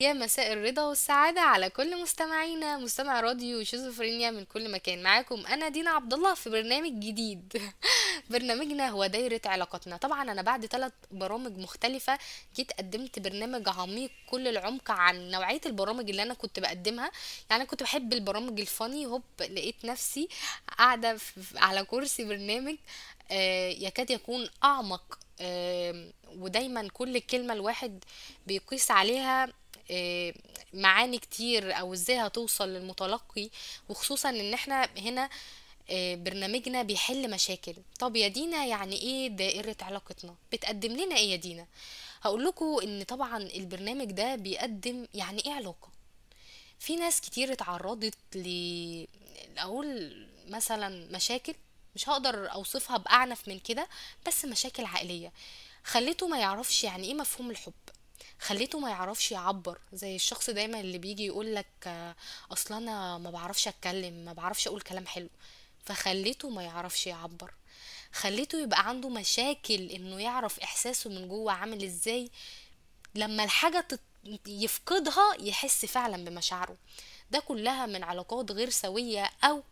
يا مساء الرضا والسعادة على كل مستمعينا مستمع راديو شيزوفرينيا من كل مكان. معاكم أنا دينا عبد الله في برنامج جديد. برنامجنا هو دايرة علاقاتنا. طبعا أنا بعد ثلاث برامج مختلفة جيت قدمت برنامج عميق كل العمق عن نوعية البرامج اللي أنا كنت بقدمها. يعني أنا كنت بحب البرامج ال funny هوب لقيت نفسي قاعدة على كرسي برنامج آه، يكاد يكون أعمق ودايما كل كلمة الواحد بيقيس عليها معاني كتير أو إزاي هتوصل للمتلقي وخصوصا إن إحنا هنا آه، برنامجنا بيحل مشاكل. طب يا دينا يعني إيه دائرة علاقتنا؟ بتقدم لنا إيه يا دينا؟ هقول لكم إن طبعا البرنامج ده بيقدم يعني إيه علاقة؟ في ناس كتير اتعرضت ل أقول مثلا مشاكل مش هقدر أوصفها بأعنف من كده بس مشاكل عائلية. خليته ما يعرفش يعني إيه مفهوم الحب. خليته ما يعرفش يعبر زي الشخص دايما اللي بيجي يقولك آه، أصلا أنا ما بعرفش أتكلم ما بعرفش أقول كلام حلو. فخليته ما يعرفش يعبر. خليته يبقى عنده مشاكل إنه يعرف إحساسه من جوه عامل إزاي. لما الحاجة تت- يفقدها يحس فعلا بمشاعره. ده كلها من علاقات غير سوية أو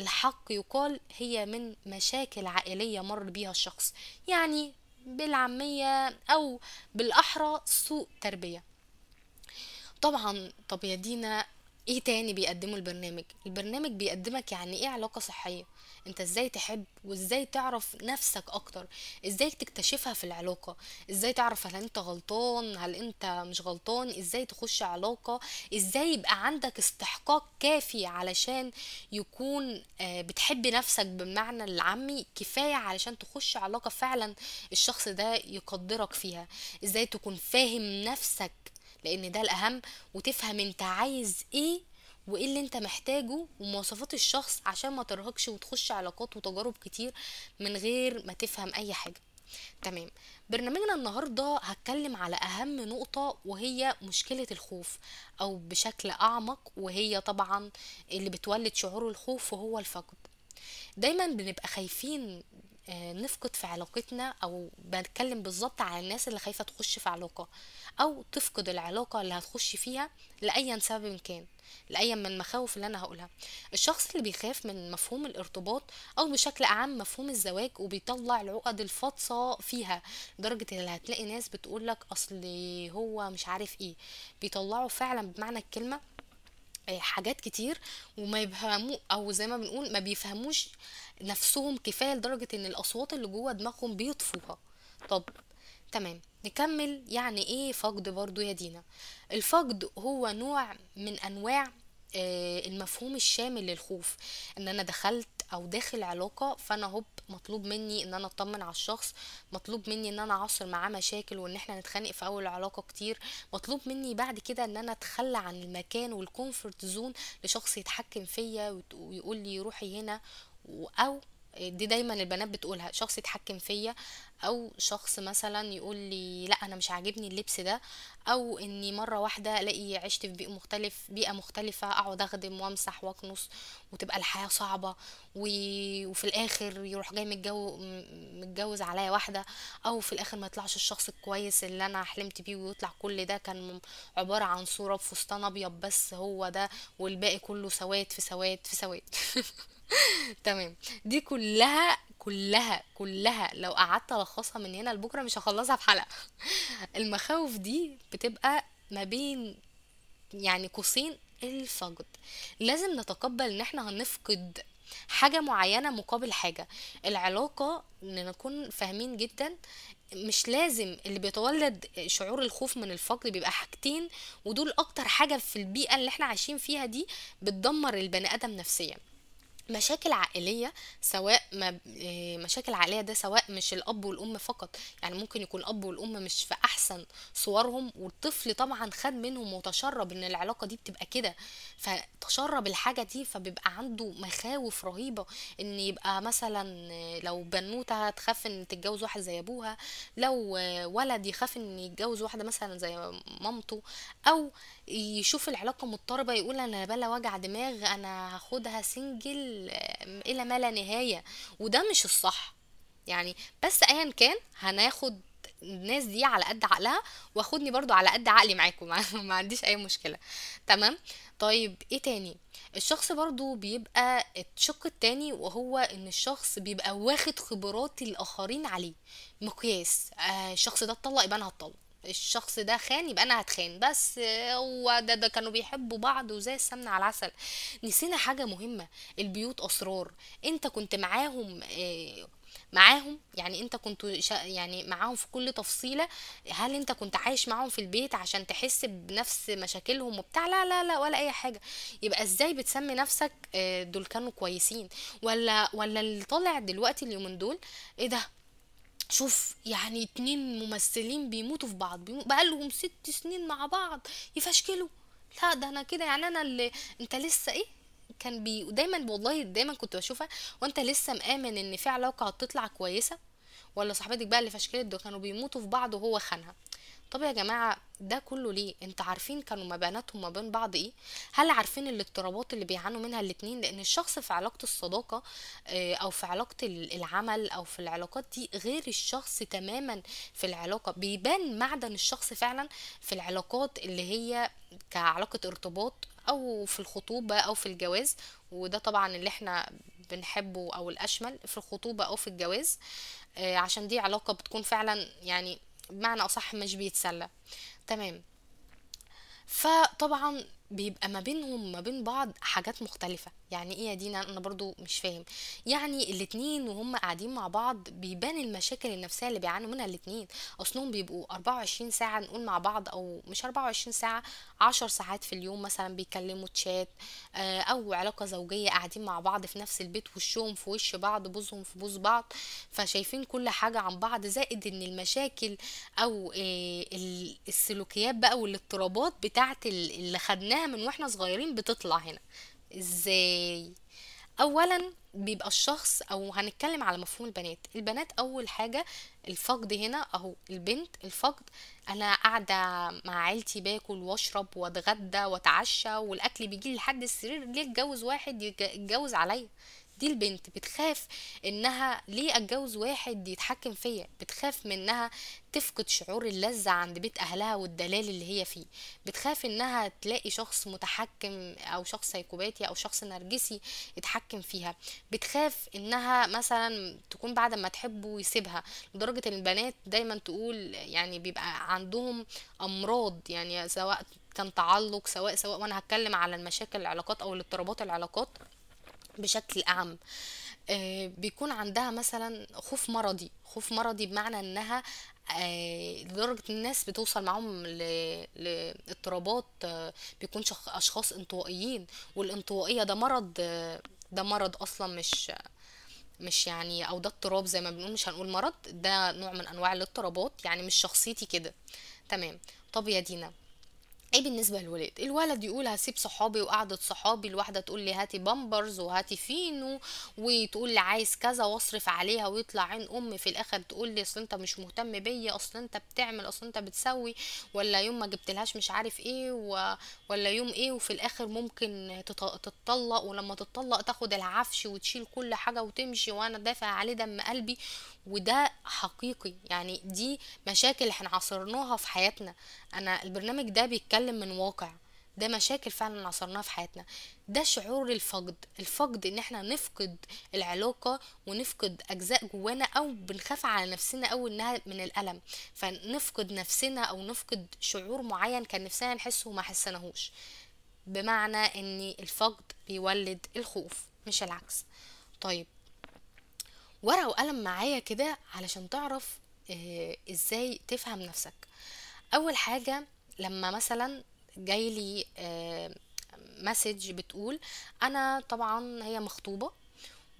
الحق يقال هي من مشاكل عائلية مر بيها الشخص. يعني بالعامية أو بالأحرى سوء تربية. طبعا طب يا دينا إيه تاني بيقدمه البرنامج؟ البرنامج بيقدمك يعني إيه علاقة صحية؟ انت إزاي تحب وازاي تعرف نفسك أكتر؟ إزاي تكتشفها في العلاقة؟ إزاي تعرف هل انت غلطان؟ هل انت مش غلطان؟ إزاي تخش علاقة؟ إزاي يبقى عندك استحقاق كافي علشان يكون آه، بتحب نفسك بالمعنى العامي كفاية علشان تخش علاقة فعلا الشخص ده يقدرك فيها؟ إزاي تكون فاهم نفسك؟ لأن ده الأهم. وتفهم انت عايز إيه وإيه اللي أنت محتاجه ومواصفات الشخص عشان ما ترهقش وتخش علاقات وتجارب كتير من غير ما تفهم أي حاجة. تمام. برنامجنا النهاردة هتكلم على أهم نقطة وهي مشكلة الخوف أو بشكل أعمق وهي طبعا اللي بتولد شعور الخوف وهو الفقد. دايما بنبقى خايفين نفقد في علاقتنا أو بتكلم بالظبط على الناس اللي خايفة تخش في علاقة أو تفقد العلاقة اللي هتخش فيها لأي سبب كان لأي من المخاوف اللي أنا هقولها. الشخص اللي بيخاف من مفهوم الارتباط أو بشكل اعم مفهوم الزواج وبيطلع العقد الفاطسة فيها لدرجة ان هتلاقي ناس بتقولك أصل هو مش عارف إيه بيطلعوا فعلا بمعنى الكلمة آه، حاجات كتير وما يفهموا أو زي ما بنقول ما بيفهموش نفسهم كفاية لدرجة إن الأصوات اللي جوه دماغهم بيطفوها. طب تمام. نكمل. يعني إيه فقد برضو يا دينا؟ الفقد هو نوع من أنواع آه، المفهوم الشامل للخوف. إن أنا دخلت أو داخل علاقة فأنا هوب مطلوب مني إن أنا أطمن على الشخص مطلوب مني إن أنا اعصر معاه مشاكل وإن إحنا نتخانق في أول العلاقة كتير مطلوب مني بعد كده إن أنا أتخلى عن المكان وال comfort zone لشخص يتحكم فيا ويقول لي روحي هنا أو ده دايما البنات بتقولها شخص يتحكم فيا أو شخص مثلا يقول لي لا أنا مش عاجبني اللبس ده أو إني مرة واحدة ألاقي عشت في بيئة مختلف بيئة مختلفة أقعد أخدم وأمسح وأكنس وتبقى الحياة صعبة. وفي الآخر يروح جاي متجوز عليا واحدة أو في الآخر ما يطلعش الشخص الكويس اللي أنا حلمت بيه ويطلع كل ده كان عبارة عن صورة بفستان أبيض بس هو ده والباقي كله سواد في سواد في سواد تمام. دي كلها كلها كلها لو قعدت ألخصها من هنا لبكرة مش هخلصها في حلقة. المخاوف دي بتبقى ما بين يعني قوسين الفقد. لازم نتقبل إن إحنا هنفقد حاجة معينة مقابل حاجة. العلاقة إن نكون فاهمين جدا مش لازم اللي بيتولد شعور الخوف من الفقد بيبقى حاجتين ودول أكتر حاجة في البيئة اللي إحنا عايشين فيها دي بتدمر البني آدم نفسيا. مشاكل عائلية سواء ما إيه، مشاكل عائلية ده سواء مش الأب والأم فقط. يعني ممكن يكون الأب والأم مش في أحسن صورهم والطفل طبعا خد منهم وتشرب إن العلاقة دي بتبقى كده. فتشرب الحاجة دي فبيبقى عنده مخاوف رهيبة إن يبقى مثلا لو بنوتة تخاف إن تتجوز واحد زي أبوها لو آه، ولد يخاف إن يتجوز واحدة مثلا زي مامته أو يشوف العلاقة مضطربة يقول أنا بلا وجع دماغ أنا هاخدها سنجل إلى ما لا نهاية. وده مش الصح. يعني بس ايا كان هناخد الناس دي على قد عقلها وآخدني برضو على قد عقلي معاكم. ما عنديش أي مشكلة. تمام؟ طيب إيه تاني؟ الشخص برضو بيبقى الشق التاني وهو إن الشخص بيبقى واخد خبرات الآخرين عليه. مقياس. آه الشخص ده اتطلق يبقى أنا هتطلق. الشخص ده خان يبقى أنا هتخان. بس هو ده ده كانوا بيحبوا بعض وزي السمنة على العسل. نسينا حاجة مهمة البيوت أسرار. أنت كنت معاهم آه، معاهم؟ يعني أنت كنت يعني معاهم في كل تفصيلة؟ هل أنت كنت عايش معاهم في البيت عشان تحس بنفس مشاكلهم وبتاع؟ لا لا لا ولا أي حاجة. يبقى إزاي بتسمي نفسك آه، دول كانوا كويسين؟ ولا ولا اللي طالع دلوقتي اليومين دول إيه ده؟ شوف يعني اتنين ممثلين بيموتوا في بعض بيمو... بقالهم ست سنين مع بعض يفشكلوا. لا ده أنا كده يعني أنا اللي أنت لسه إيه؟ كان بي دايما والله دايما كنت بشوفها وأنت لسه مآمن إن في علاقة هتطلع كويسة؟ ولا صاحبتك بقى اللي فشكلت دول كانوا بيموتوا في بعض وهو خانها؟ طب يا جماعة ده كله ليه؟ انت عارفين كانوا ما بيناتهم ما بين بعض إيه؟ هل عارفين الاضطرابات اللي بيعانوا منها الاتنين؟ لأن الشخص في علاقة الصداقة آه، أو في علاقة ال- العمل أو في العلاقات دي غير الشخص تماما في العلاقة. بيبان معدن الشخص فعلا في العلاقات اللي هي كعلاقة ارتباط أو في الخطوبة أو في الجواز. وده طبعا اللي إحنا بنحبه أو الأشمل في الخطوبة أو في الجواز. آه، عشان دي علاقة بتكون فعلا يعني بمعنى أصح مش بيتسلى. تمام. فطبعا بيبقى ما بينهم ما بين بعض حاجات مختلفة. يعني إيه يا دينا؟ أنا برضو مش فاهم. يعني الاتنين وهم قاعدين مع بعض بيبان المشاكل النفسية اللي بيعانوا منها الاتنين. أصلهم بيبقوا 24 ساعة نقول مع بعض أو مش 24 ساعة 10 ساعات في اليوم مثلا بيكلموا تشات آه، أو علاقة زوجية قاعدين مع بعض في نفس البيت وشهم في وش بعض بوزهم في بوز بعض. فشايفين كل حاجة عن بعض زائد إن المشاكل أو آه، ال- السلوكيات بقى والإضطرابات بتاعت ال- اللي خدناها من وإحنا صغيرين بتطلع هنا. إزاي؟ اولا بيبقى الشخص أو هنتكلم على مفهوم البنات. البنات أول حاجة الفقد هنا أهو البنت الفقد. أنا قاعدة مع عيلتي باكل وأشرب وأتغدى وأتعشى والأكل بيجي لحد السرير ليه اتجوز واحد يتج- يتجوز عليا؟ دي البنت بتخاف إنها ليه أتجوز واحد يتحكم فيا؟ بتخاف من انها تفقد شعور اللذة عند بيت أهلها والدلال اللي هي فيه. بتخاف إنها تلاقي شخص متحكم أو شخص سيكوباتي أو شخص نرجسي يتحكم فيها. بتخاف إنها مثلا تكون بعد ما تحبه يسيبها لدرجة البنات دايما تقول يعني بيبقى عندهم أمراض يعني سواء كان تعلق سواء سواء وأنا هتكلم على المشاكل العلاقات أو الاضطرابات العلاقات. بشكل أعم. آه، بيكون عندها مثلا خوف مرضي. خوف مرضي بمعنى إنها آه، لدرجة الناس بتوصل معاهم لاضطرابات آه، بيكون شخ- أشخاص انطوائيين. والانطوائية ده مرض ده مرض أصلا مش مش يعني أو ده اضطراب زي ما بنقول مش هنقول مرض ده نوع من أنواع الاضطرابات. يعني مش شخصيتي كده. تمام. طب يا دينا إيه بالنسبة للولاد؟ الولد يقول هسيب صحابي وقعدة صحابي الواحدة تقول لي هاتي بامبرز وهاتي فينو وتقول لي عايز كذا واصرف عليها ويطلع عين امي في الآخر تقول لي أصل أنت مش مهتم بيا أصل أنت بتعمل أصل أنت بتسوي ولا يوم ما جبتلهاش مش عارف إيه و... ولا يوم إيه وفي الآخر ممكن تط... تتطلق ولما تتطلق تاخد العفش وتشيل كل حاجة وتمشي وأنا دافع عليه دم قلبي. وده حقيقي يعني دي مشاكل إحنا عاصرناها في حياتنا. أنا البرنامج ده بيتكلم من واقع. ده مشاكل فعلا عصرناها في حياتنا. ده شعور الفقد. الفقد إن إحنا نفقد العلاقة ونفقد أجزاء جوانا أو بنخاف على نفسنا أو إنها من الألم. فنفقد نفسنا أو نفقد شعور معين كان نفسنا نحسه وما حسناهوش بمعنى إن الفقد بيولد الخوف مش العكس. طيب. ورقة وقلم معايا كده علشان تعرف آه، إزاي تفهم نفسك. أول حاجة لما مثلا جايلي message بتقول أنا طبعا هي مخطوبة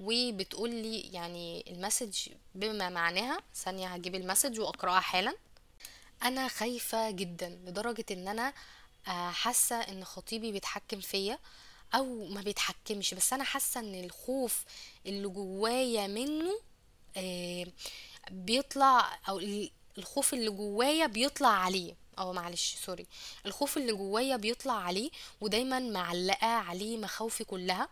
وبتقول لي يعني ال message بما معناها ثانية هجيب المسج وأقرأها حالا. أنا خايفة جدا لدرجة إن أنا آه، حاسة إن خطيبي بيتحكم فيا أو ما بيتحكمش. بس أنا حاسة إن الخوف اللي جوايا منه آه، بيطلع أو ال- الخوف اللي جوايا بيطلع عليه. أو معلش سوري. الخوف اللي جوايا بيطلع عليه ودايما معلقة عليه مخاوفي كلها.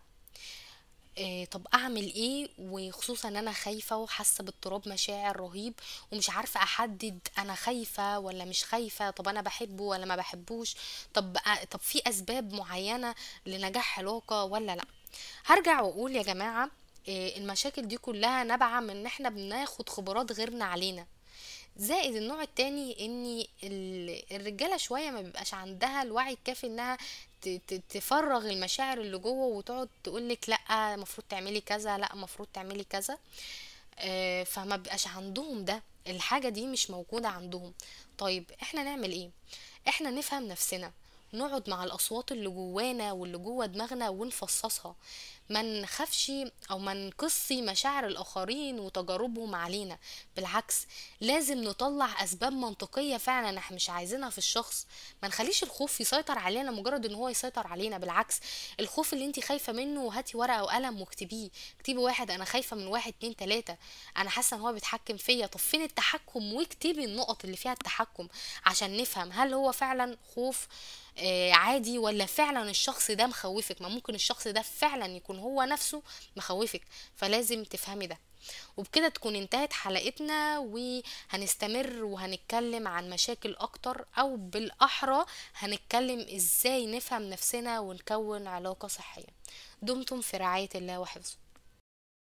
إيه طب أعمل إيه؟ وخصوصا إن أنا خايفة وحاسة باضطراب مشاعر رهيب ومش عارفة أحدد أنا خايفة ولا مش خايفة طب أنا بحبه ولا ما بحبوش طب طب في أسباب معينة لنجاح علاقة ولا لأ. هرجع وأقول يا جماعة إيه المشاكل دي كلها نابعة من إن إحنا بناخد خبرات غيرنا علينا. زائد النوع التاني ان ال- الرجالة شوية ما بيبقاش عندها الوعي الكافي إنها تفرغ المشاعر اللي جوه وتقعد تقولك لأ المفروض تعملي كذا لأ المفروض تعملي كذا. آه، فما بيبقاش عندهم ده. الحاجة دي مش موجودة عندهم. طيب إحنا نعمل إيه؟ إحنا نفهم نفسنا. نقعد مع الأصوات اللي جوانا واللي جوا دماغنا ونفصصها. ما نخافش أو ما نقصي مشاعر الآخرين وتجاربهم علينا. بالعكس لازم نطلع أسباب منطقية فعلا إحنا مش عايزينها في الشخص. ما نخليش الخوف يسيطر علينا مجرد إن هو يسيطر علينا. بالعكس الخوف اللي انت خايفة منه هاتي ورقة وقلم واكتبيه. اكتبي واحد أنا خايفة من واحد اتنين تلاتة. أنا حاسة إن هو بيتحكم فيا. طب فين التحكم واكتبي النقط اللي فيها التحكم عشان نفهم هل هو فعلا خوف عادي ولا فعلا الشخص ده مخوفك؟ ما ممكن الشخص ده فعلا يكون هو نفسه مخوفك فلازم تفهمي ده. وبكده تكون انتهت حلقتنا وهنستمر وهنتكلم عن مشاكل أكتر أو بالأحرى هنتكلم إزاي نفهم نفسنا ونكون علاقة صحية. دمتم في رعاية الله وحفظه.